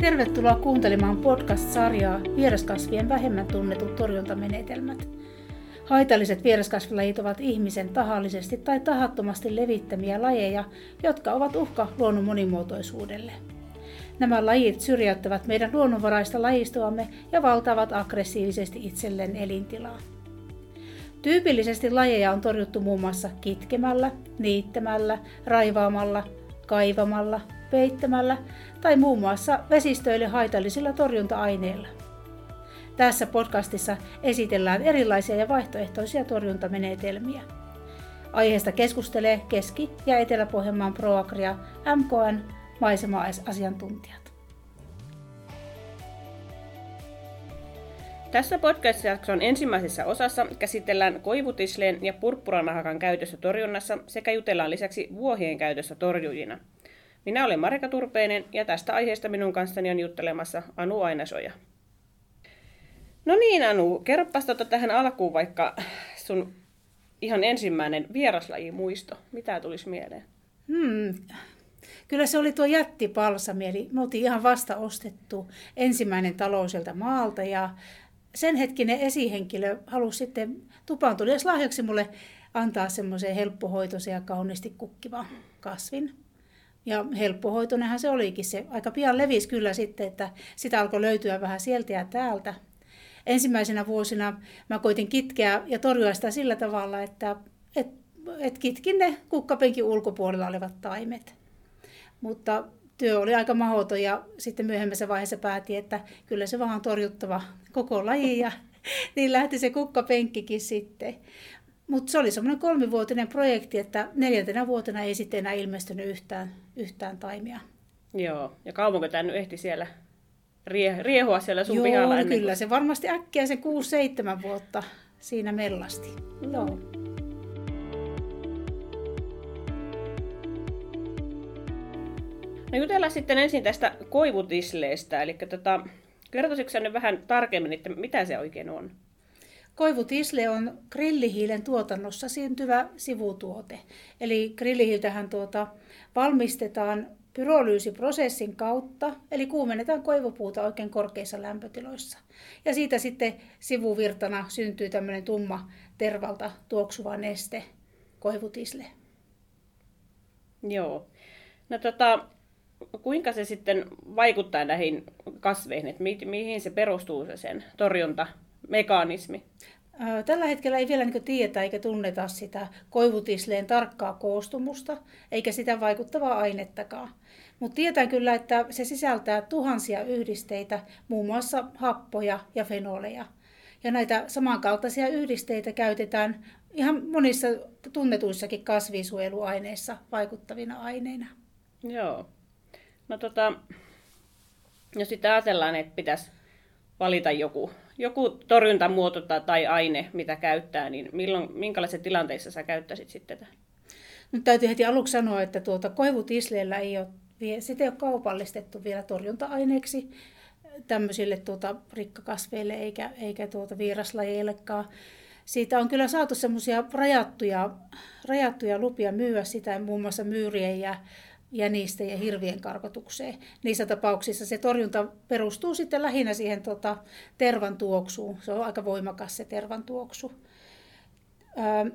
Tervetuloa kuuntelemaan podcast-sarjaa Vieraskasvien vähemmän tunnetut torjuntamenetelmät. Haitalliset vieraskasvilajit ovat ihmisen tahallisesti tai tahattomasti levittämiä lajeja, jotka ovat uhka luonnon monimuotoisuudelle. Nämä lajit syrjäyttävät meidän luonnonvaraista lajistoamme ja valtaavat aggressiivisesti itselleen elintilaa. Tyypillisesti lajeja on torjuttu muun muassa kitkemällä, niittämällä, raivaamalla, kaivamalla, peittämällä tai muun muassa vesistöille haitallisilla torjunta-aineilla. Tässä podcastissa esitellään erilaisia ja vaihtoehtoisia torjuntamenetelmiä. Aiheesta keskustelee Keski- ja Etelä-Pohjanmaan Proagria MKN maisema-asiantuntijat. Tässä podcast-jakson ensimmäisessä osassa käsitellään koivutisleen ja purppuranahakan käytössä torjunnassa sekä jutellaan lisäksi vuohien käytössä torjujina. Minä olen Marika Turpeinen ja tästä aiheesta minun kanssani on juttelemassa Anu Ainasoja. No niin Anu, kerropas tota tähän alkuun vaikka sun ihan ensimmäinen vieraslajimuisto. Mitä tulisi mieleen? Hmm. Kyllä se oli tuo jättipalsami, eli me oltiin ihan vasta ostettu ensimmäinen talo sieltä maalta ja sen hetkinen esihenkilö halusi sitten tupaantuneessa lahjaksi mulle antaa semmoisen helppohoitoisen ja kauniisti kukkivan kasvin. Ja helppohoitoinenhan se olikin. Se aika pian levisi kyllä sitten, että sitä alkoi löytyä vähän sieltä ja täältä. Ensimmäisenä vuosina mä koitin kitkeä ja torjua sitä sillä tavalla, että et, et kitkin ne kukkapenkin ulkopuolella olevat taimet. Mutta työ oli aika mahdoton ja sitten myöhemmässä vaiheessa päätin, että kyllä se vaan on torjuttava koko laji ja niin lähti se kukkapenkkikin sitten. Mutta se oli semmoinen kolmivuotinen projekti, että neljäntenä vuotena ei sitten enää ilmestynyt yhtään, yhtään taimia. Joo, ja kauanko tämä nyt ehti siellä rie, riehua siellä sun Joo, pihalla? no ennen kyllä kuin- se varmasti äkkiä se 6-7 vuotta siinä mellasti. Joo. No jutellaan sitten ensin tästä koivutisleestä, eli tota, kertoisitko nyt vähän tarkemmin, että mitä se oikein on? Koivutisle on grillihiilen tuotannossa syntyvä sivutuote. Eli grillihiiltähän tuota valmistetaan pyrolyysiprosessin kautta, eli kuumennetaan koivupuuta oikein korkeissa lämpötiloissa. Ja siitä sitten sivuvirtana syntyy tämmöinen tumma tervalta tuoksuva neste, koivutisle. Joo. No tota, kuinka se sitten vaikuttaa näihin kasveihin, että mi- mihin se perustuu se sen torjuntamekanismi? Ää, Tällä hetkellä ei vielä niin tiedetä eikä tunneta sitä koivutisleen tarkkaa koostumusta, eikä sitä vaikuttavaa ainettakaan. Mutta tiedetään kyllä, että se sisältää tuhansia yhdisteitä, muun muassa happoja ja fenoleja. Ja näitä samankaltaisia yhdisteitä käytetään ihan monissa tunnetuissakin kasvinsuojeluaineissa vaikuttavina aineina. Joo. No tota, jos sitten ajatellaan, että pitäisi valita joku, joku torjuntamuoto tai- aine, mitä käyttää, niin milloin, minkälaisissa tilanteissa sä käyttäisit sitten tätä? Nyt täytyy heti aluksi sanoa, että tuota koivutisleellä ei ole, sitä ei ole kaupallistettu vielä torjunta-aineeksi tämmöisille tuota rikkakasveille eikä, eikä tuota vieraslajeillekaan. Siitä on kyllä saatu semmoisia rajattuja, rajattuja lupia myyä sitä muun muassa myyrien ja jänisten ja hirvien karkotukseen. Niissä tapauksissa se torjunta perustuu sitten lähinnä siihen tota, tervan tuoksuun. Se on aika voimakas se tervan tuoksu. Ää,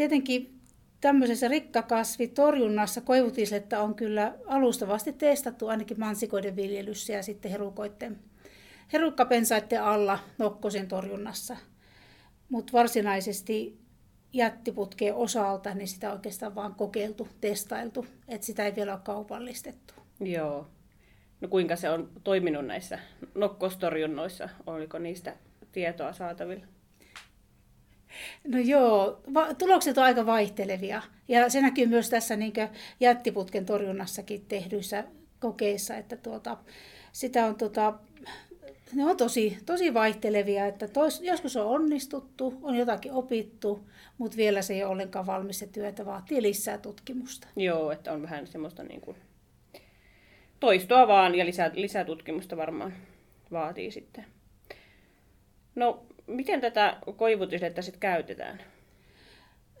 Tietenkin tämmöisessä rikkakasvitorjunnassa koivutislettä on kyllä alustavasti testattu ainakin mansikoiden viljelyssä ja sitten herukoiden, herukkapensaiden alla nokkosen torjunnassa. Mutta varsinaisesti jättiputkeen osalta, niin sitä oikeastaan vaan kokeiltu, testailtu, että sitä ei vielä ole kaupallistettu. Joo. No kuinka se on toiminut näissä nokkostorjunnoissa? Oliko niistä tietoa saatavilla? No joo, va- tulokset on aika vaihtelevia ja se näkyy myös tässä niin jättiputken torjunnassakin tehdyissä kokeissa, että tuota, sitä on tota, ne on tosi, tosi vaihtelevia, että tois, joskus on onnistuttu, on jotakin opittu, mutta vielä se ei ole ollenkaan valmis se työ, että vaatii lisää tutkimusta. Joo, että on vähän semmoista niin kuin toistoa vaan ja lisää, lisää tutkimusta varmaan vaatii sitten. No, miten tätä koivutislettä sitten käytetään?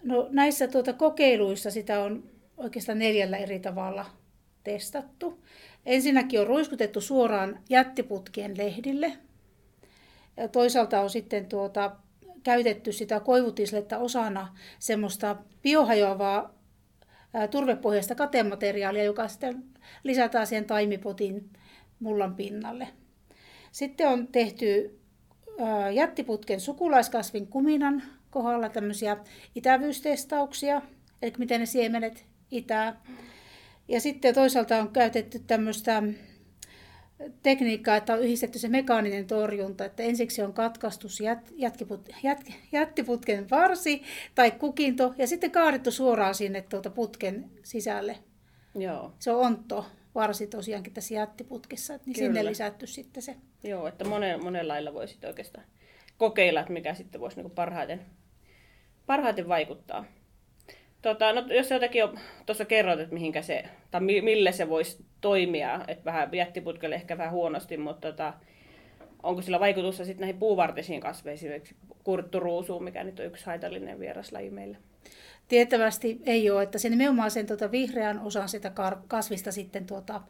No näissä tuota kokeiluissa sitä on oikeastaan neljällä eri tavalla testattu. Ensinnäkin on ruiskutettu suoraan jättiputkien lehdille. Toisaalta on sitten tuota, käytetty sitä koivutislettä osana semmoista biohajoavaa turvepohjaista katemateriaalia, joka sitten lisätään siihen taimipotin mullan pinnalle. Sitten on tehty jättiputken sukulaiskasvin kuminan kohdalla tämmöisiä itävyystestauksia, eli miten ne siemenet itää. Ja sitten toisaalta on käytetty tämmöistä tekniikkaa, että on yhdistetty se mekaaninen torjunta, että ensiksi on katkastus jät, jätkiput, jät, jättiputken varsi tai kukinto ja sitten kaadettu suoraan sinne tuota putken sisälle. Joo. Se on ontto varsi tosiaankin tässä jättiputkessa, niin Kyllä. sinne lisätty sitten se. Joo, että monen, monen lailla voi sitten oikeastaan kokeilla, että mikä sitten voisi niinku parhaiten, parhaiten vaikuttaa. Tota, no, jos jotakin jo tuossa kerroit, että mihinkä se, tai mille se voisi toimia, että vähän jättiputkelle ehkä vähän huonosti, mutta tota, onko sillä vaikutusta sitten näihin puuvartisiin kasveisiin, esimerkiksi kurtturuusuun, mikä nyt on yksi haitallinen vieraslaji meillä? Tiettävästi ei ole, että se nimenomaan sen tuota vihreän osan sitä kasvista sitten tuota,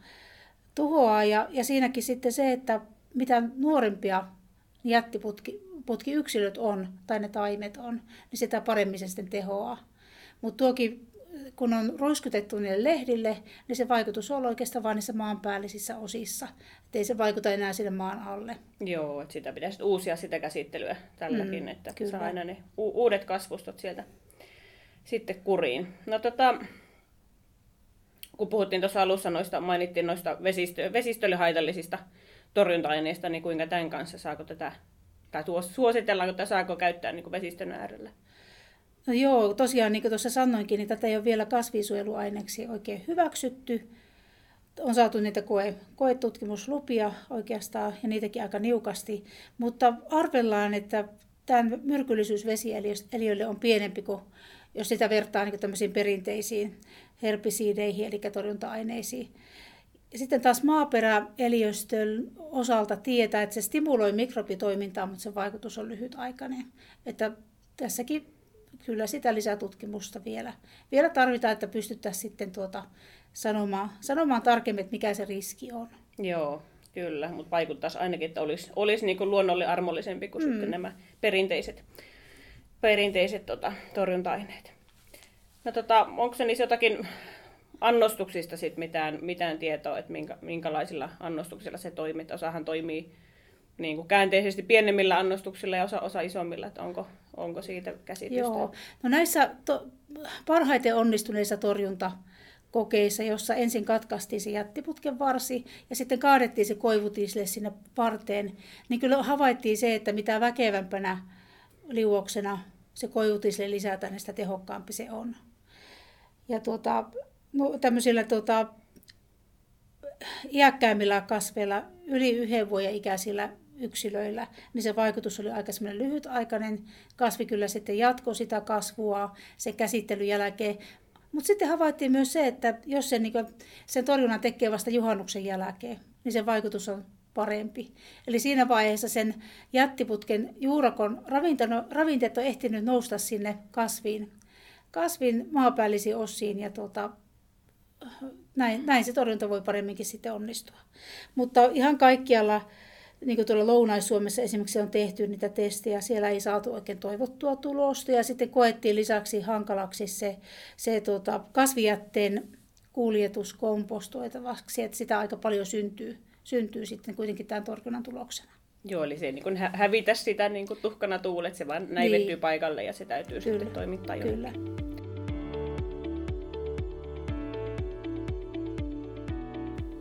tuhoaa. Ja, ja siinäkin sitten se, että mitä nuorempia jättiputkiyksilöt on, tai ne taimet on, niin sitä paremmin se sitten tehoaa. Mutta tuokin, kun on ruiskutettu niille lehdille, niin se vaikutus on oikeastaan vain niissä maanpäällisissä osissa. Että ei se vaikuta enää sinne maan alle. Joo, että sitä pitäisi uusia sitä käsittelyä tälläkin, mm, että kyllä. saa aina ne u- uudet kasvustot sieltä sitten kuriin. No tota, kun puhuttiin tuossa alussa noista, mainittiin noista vesistö, vesistölle haitallisista torjunta-aineista, niin kuinka tämän kanssa saako tätä, tai suositellaanko tätä saako käyttää niin vesistön äärellä? No joo, tosiaan niin kuin tuossa sanoinkin, niin tätä ei ole vielä kasvisuojeluaineeksi oikein hyväksytty. On saatu niitä koe, koetutkimuslupia oikeastaan ja niitäkin aika niukasti, mutta arvellaan, että tämän myrkyllisyys vesieliöille on pienempi kuin jos sitä vertaa niin tämmöisiin perinteisiin herbisiideihin, eli torjunta-aineisiin. Sitten taas maaperäeliöstön osalta tietää, että se stimuloi mikrobitoimintaa, mutta se vaikutus on lyhytaikainen. Että tässäkin kyllä sitä lisätutkimusta vielä, vielä tarvitaan, että pystyttäisiin sitten tuota sanomaan, sanomaan tarkemmin, että mikä se riski on. Joo, kyllä, mutta vaikuttaisi ainakin, että olisi, olisi niin kuin luonnolle armollisempi kuin mm. sitten nämä perinteiset, perinteiset tota, torjunta-aineet. No, tota, onko se niissä jotakin annostuksista sit mitään, mitään tietoa, että minkä, minkälaisilla annostuksilla se toimii? Osahan toimii niin kuin käänteisesti pienemmillä annostuksilla ja osa, osa isommilla, että onko, onko siitä käsitystä? Joo. No näissä to, parhaiten onnistuneissa torjunta kokeissa, jossa ensin katkaistiin se jättiputken varsi ja sitten kaadettiin se koivutisle sinne parteen, niin kyllä havaittiin se, että mitä väkevämpänä liuoksena se koivutisle lisätään, niin sitä tehokkaampi se on. Ja tuota, no, tämmöisillä tuota, iäkkäämmillä kasveilla, yli yhden vuoden ikäisillä yksilöillä, niin se vaikutus oli aika semmoinen lyhytaikainen. Kasvi kyllä sitten jatkoi sitä kasvua sen käsittelyn jälkeen. Mutta sitten havaittiin myös se, että jos sen, niin sen torjunnan tekee vasta juhannuksen jälkeen, niin se vaikutus on parempi. Eli siinä vaiheessa sen jättiputken juurakon ravinteet on ehtinyt nousta sinne kasviin, kasvin maapäällisiin osiin ja tuota, näin, näin se torjunta voi paremminkin sitten onnistua. Mutta ihan kaikkialla niin kuin tuolla Lounais-Suomessa esimerkiksi on tehty niitä testejä, siellä ei saatu oikein toivottua tulosta ja sitten koettiin lisäksi hankalaksi se, se tuota, kasvijätteen kuljetus kompostoitavaksi, että sitä aika paljon syntyy, syntyy sitten kuitenkin tämän torjunnan tuloksena. Joo, eli se ei niin hä- hävitä sitä niin kuin tuhkana tuulet, se vaan näivettyy niin. paikalle ja se täytyy Kyllä. sitten toimittaa Kyllä.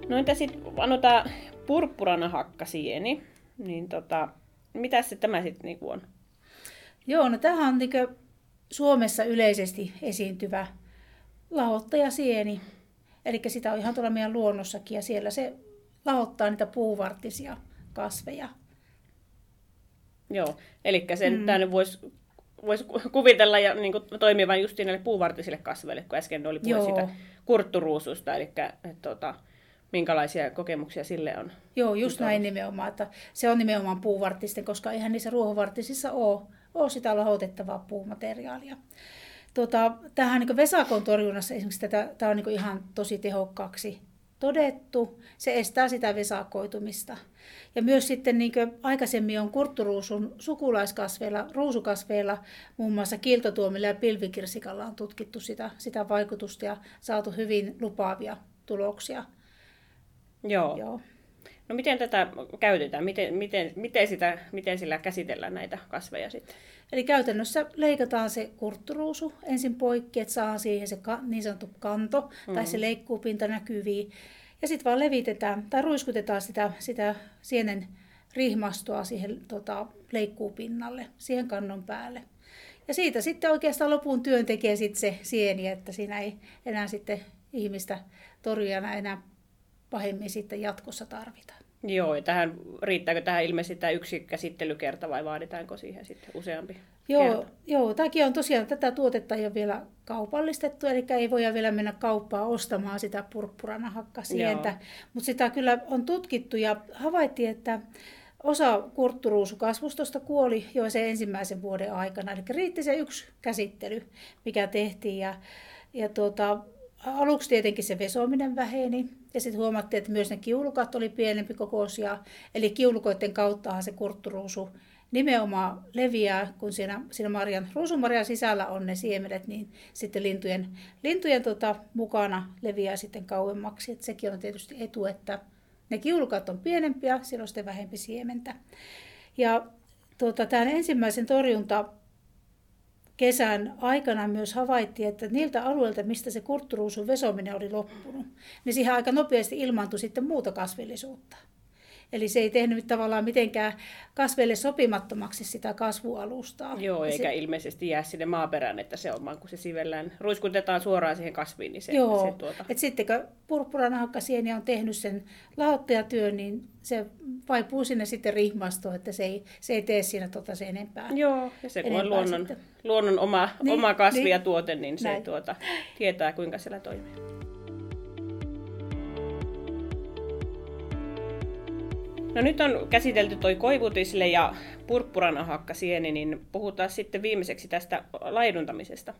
No entä sitten, annetaan purppurana hakkasieni, niin tota, mitä se tämä sitten niinku on? Joo, no tämähän on niinku Suomessa yleisesti esiintyvä lahottajasieni. Eli sitä on ihan tuolla meidän luonnossakin ja siellä se lahottaa niitä puuvartisia kasveja. Joo, eli sen mm. tänne voisi vois kuvitella ja niin kuin, toimivan just näille puuvartisille kasveille, kun äsken oli puhe siitä kurtturuususta, eli että, tota, minkälaisia kokemuksia sille on? Joo, just näin nimenomaan, että se on nimenomaan puuvartisten, koska eihän niissä ruohovartisissa ole, ole sitä lahotettavaa puumateriaalia. Tuota, tähän niin Vesakon torjunnassa esimerkiksi tätä, tämä on niin ihan tosi tehokkaaksi todettu, se estää sitä vesakoitumista. Ja myös sitten niin aikaisemmin on kurtturuusun sukulaiskasveilla, ruusukasveilla, muun muassa kiltotuomilla ja pilvikirsikalla on tutkittu sitä, sitä vaikutusta ja saatu hyvin lupaavia tuloksia. Joo. Joo. No miten tätä käytetään? Miten, miten, miten, sitä, miten sillä käsitellään näitä kasveja sitten? Eli käytännössä leikataan se kurtturuusu ensin poikki, että saa siihen se niin sanottu kanto mm-hmm. tai se mm. leikkuupinta näkyviin. Ja sitten vaan levitetään tai ruiskutetaan sitä, sitä sienen rihmastoa siihen tota, leikkuupinnalle, siihen kannon päälle. Ja siitä sitten oikeastaan lopun työn tekee sitten se sieni, että siinä ei enää sitten ihmistä torjujana enää pahemmin sitten jatkossa tarvita. Joo, ja tähän, riittääkö tähän ilmeisesti tämä yksi käsittelykerta vai vaaditaanko siihen sitten useampi Joo, kerta? joo tämäkin on tosiaan, tätä tuotetta ei ole vielä kaupallistettu, eli ei voi vielä mennä kauppaan ostamaan sitä purppuranahakka-sientä, mutta sitä kyllä on tutkittu ja havaittiin, että Osa kurtturuusukasvustosta kuoli jo sen ensimmäisen vuoden aikana, eli riitti se yksi käsittely, mikä tehtiin. Ja, ja tuota, aluksi tietenkin se vesominen väheni ja sitten huomattiin, että myös ne kiulukat oli pienempi kokoisia. Eli kiulukoiden kauttahan se kurtturuusu nimenomaan leviää, kun siinä, siinä marjan, ruusumarjan sisällä on ne siemenet, niin sitten lintujen, lintujen tota, mukana leviää sitten kauemmaksi. Et sekin on tietysti etu, että ne kiulukat on pienempiä, siellä on sitten vähempi siementä. Ja tuota, tämän ensimmäisen torjunta kesän aikana myös havaittiin, että niiltä alueilta, mistä se kurtturuusun vesominen oli loppunut, niin siihen aika nopeasti ilmaantui sitten muuta kasvillisuutta. Eli se ei tehnyt tavallaan mitenkään kasveille sopimattomaksi sitä kasvualustaa. Joo, eikä se, ilmeisesti jää sinne maaperään, että se on vaan kun se sivellään, ruiskutetaan suoraan siihen kasviin, niin se, Joo, se tuota... et sitten kun purppuranahakasieni on tehnyt sen lahottajatyön, niin se vaipuu sinne sitten rihmastoon, että se ei, se ei tee siinä tota se enempää. Joo, ja se kun on luonnon, luonnon oma, niin, oma kasvi niin, ja tuote, niin se tuota, tietää kuinka siellä toimii. No nyt on käsitelty toi koivutisle ja purppuranahakka sieni, niin puhutaan sitten viimeiseksi tästä laiduntamisesta.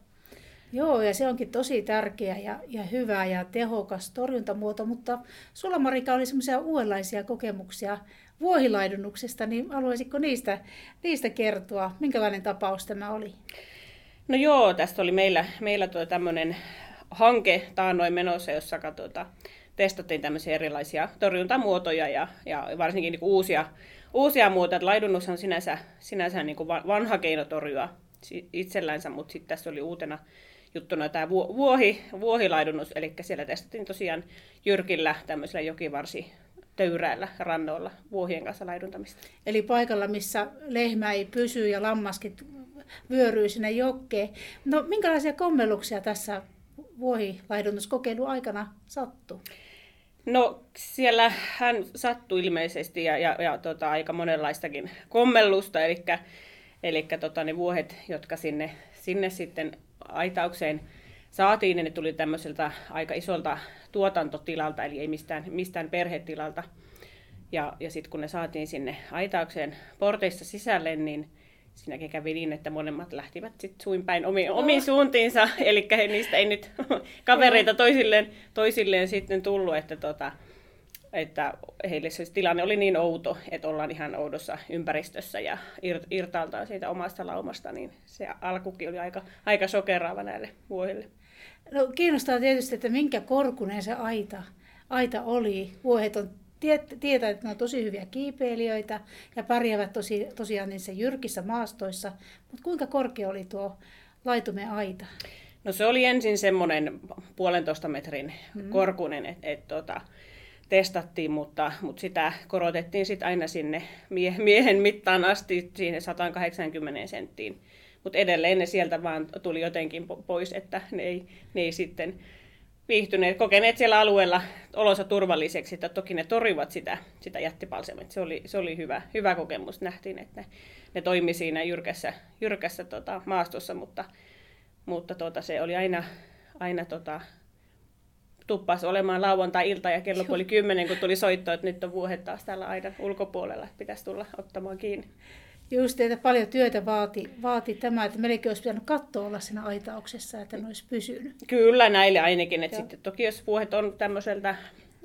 Joo, ja se onkin tosi tärkeä ja, ja hyvä ja tehokas torjuntamuoto, mutta sulla Marika oli semmoisia uudenlaisia kokemuksia vuohilaidunnuksesta, niin haluaisitko niistä, niistä kertoa? Minkälainen tapaus tämä oli? No joo, tästä oli meillä, meillä tuo tämmöinen hanke taannoin menossa, jossa tuota, testattiin tämmöisiä erilaisia torjuntamuotoja ja, ja varsinkin niin uusia, uusia muotoja. Laidunnus on sinänsä, sinänsä niin vanha keino torjua itsellänsä, mutta sitten tässä oli uutena juttuna tämä vuohi, vuohilaidunnus, eli siellä testattiin tosiaan jyrkillä tämmöisellä jokivarsi töyräällä rannoilla vuohien kanssa laiduntamista. Eli paikalla, missä lehmä ei pysy ja lammaskin vyöryy sinne jokkeen. No minkälaisia kommelluksia tässä vuohilaidunnuskokeilun aikana sattuu? No siellä hän sattui ilmeisesti ja, ja, ja tota, aika monenlaistakin kommellusta, eli, eli tota, ne vuohet, jotka sinne, sinne sitten aitaukseen saatiin, niin ne tuli tämmöiseltä aika isolta tuotantotilalta, eli ei mistään, mistään perhetilalta. Ja, ja sitten kun ne saatiin sinne aitaukseen porteissa sisälle, niin siinäkin kävi niin, että molemmat lähtivät sitten suin päin omi, omiin suuntiinsa, eli niistä ei nyt kavereita toisilleen, toisilleen sitten tullut, että, tota, että heille se tilanne oli niin outo, että ollaan ihan oudossa ympäristössä ja irtaaltaan siitä omasta laumasta, niin se alkukin oli aika, aika sokeraava näille vuohille. No, kiinnostaa tietysti, että minkä korkunen se aita, aita oli. Vuohet on tietää, että ne on tosi hyviä kiipeilijöitä ja pärjäävät tosi, tosiaan niissä jyrkissä maastoissa. Mutta kuinka korkea oli tuo laitumen aita? No se oli ensin semmoinen puolentoista metrin hmm. korkunen, että et, tota, testattiin, mutta, mutta sitä korotettiin sitten aina sinne mie- miehen mittaan asti siihen 180 senttiin. Mutta edelleen ne sieltä vaan tuli jotenkin pois, että ne ei, ne ei sitten viihtyneet, kokeneet siellä alueella olonsa turvalliseksi, että toki ne torjuvat sitä, sitä jättipalsemia. Se oli, se oli hyvä, hyvä kokemus, nähtiin, että ne, ne toimi siinä jyrkässä, jyrkässä tota, maastossa, mutta, mutta tota, se oli aina, aina tota, tuppas olemaan lauantai-ilta ja kello puoli kymmenen, kun tuli soitto, että nyt on vuohet taas täällä aidan ulkopuolella, että pitäisi tulla ottamaan kiinni. Just, että paljon työtä vaati, vaati tämä, että melkein olisi pitänyt katto olla siinä aitauksessa, että ne olisi pysynyt. Kyllä näille ainakin, että sitten toki jos vuohet on tämmöiseltä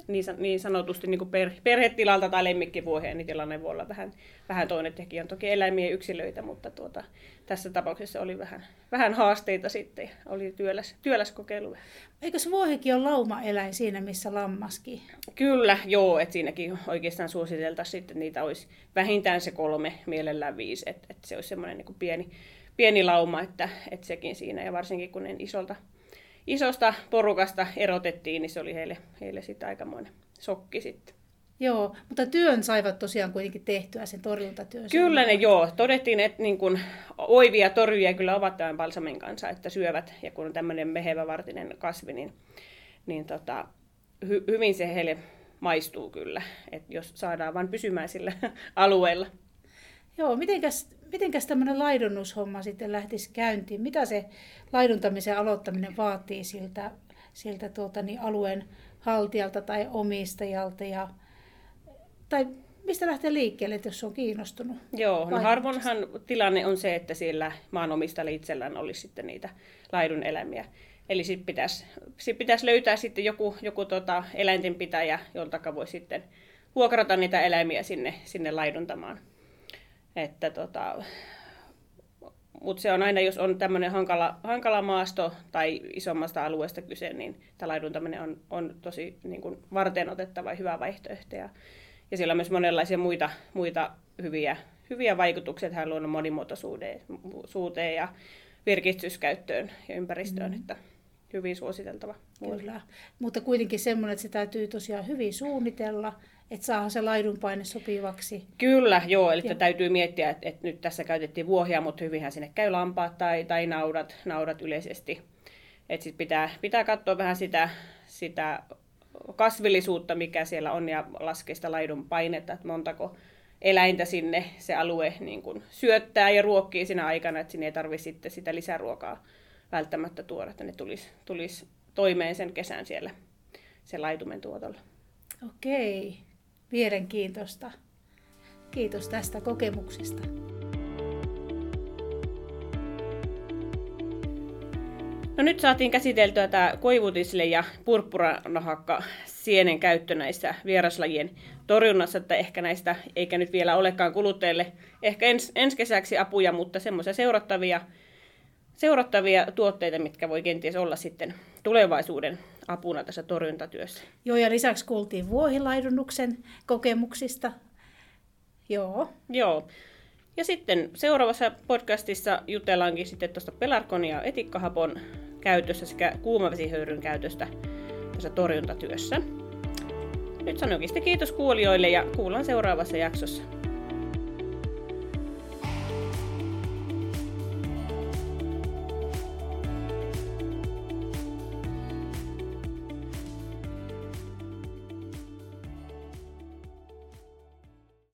niin, niin sanotusti niin per, perhetilalta tai lemmikkivuoheen, niin tilanne voi olla vähän, vähän toinen tekijä. On toki eläimien yksilöitä, mutta tuota, tässä tapauksessa oli vähän, vähän haasteita sitten. Oli työläs, työläs kokeilu. Eikö se vuohikin ole laumaeläin siinä, missä lammaskin? Kyllä, joo. Että siinäkin oikeastaan suositeltaisiin sitten niitä olisi vähintään se kolme, mielellään viisi. Että et se olisi semmoinen niin pieni, pieni lauma, että, että sekin siinä. Ja varsinkin kun ne isolta, isosta porukasta erotettiin, niin se oli heille, heille sitten aikamoinen sokki sitten. Joo, mutta työn saivat tosiaan kuitenkin tehtyä sen torjuntatyön. Kyllä ne joo. Todettiin, että niin kun, oivia torjuja kyllä ovat tämän balsamin kanssa, että syövät. Ja kun on tämmöinen mehevävartinen kasvi, niin, niin tota, hy, hyvin se heille maistuu kyllä, että jos saadaan vain pysymään sillä alueella. Joo, mitenkäs, mitenkäs tämmöinen laidunnus-homma sitten lähtisi käyntiin? Mitä se laiduntamisen aloittaminen vaatii siltä, siltä tuota, niin alueen haltijalta tai omistajalta ja tai mistä lähtee liikkeelle, jos on kiinnostunut? Joo, no harvoinhan tilanne on se, että siellä maanomistajalla itsellään olisi sitten niitä laidun eläimiä. Eli sitten pitäisi, sit pitäisi löytää sitten joku, joku tota eläintenpitäjä, jolta voi sitten vuokrata niitä eläimiä sinne, sinne laiduntamaan. Että tota, mutta se on aina, jos on tämmöinen hankala, hankala maasto tai isommasta alueesta kyse, niin tämä laiduntaminen on, on tosi niin kuin varten otettava ja hyvä vaihtoehto. Ja, ja siellä on myös monenlaisia muita, muita hyviä, hyviä vaikutuksia tähän luonnon monimuotoisuuteen ja virkistyskäyttöön ja ympäristöön. Mm. Että hyvin suositeltava. Kyllä, mutta kuitenkin semmoinen, että se täytyy tosiaan hyvin suunnitella, että saa se laidunpaine sopivaksi. Kyllä, joo, eli ja. täytyy miettiä, että, että nyt tässä käytettiin vuohia, mutta hyvinhän sinne käy lampaat tai, tai naudat, naudat yleisesti. Että sit pitää, pitää katsoa vähän sitä, sitä kasvillisuutta, mikä siellä on, ja laskea sitä laidun painetta, että montako eläintä sinne se alue niin kun syöttää ja ruokkii siinä aikana, että sinne ei tarvitse sitten sitä lisäruokaa välttämättä tuoda, että ne tulisi, tulisi toimeen sen kesän siellä sen laitumen tuotolla. Okei, mielenkiintoista. Kiitos tästä kokemuksesta. No nyt saatiin käsiteltyä tämä koivutisle ja purppuranahakka sienen käyttö näissä vieraslajien torjunnassa, että ehkä näistä, eikä nyt vielä olekaan kuluttajille ehkä ens, ensi kesäksi apuja, mutta semmoisia seurattavia, seurattavia tuotteita, mitkä voi kenties olla sitten tulevaisuuden apuna tässä torjuntatyössä. Joo, ja lisäksi kuultiin vuohilaidunnuksen kokemuksista. Joo. Joo. Ja sitten seuraavassa podcastissa jutellaankin sitten tuosta pelarkon ja etikkahapon käytössä sekä kuumavesihöyryn käytöstä tässä torjuntatyössä. Nyt sanonkin sitten kiitos kuulijoille ja kuullaan seuraavassa jaksossa.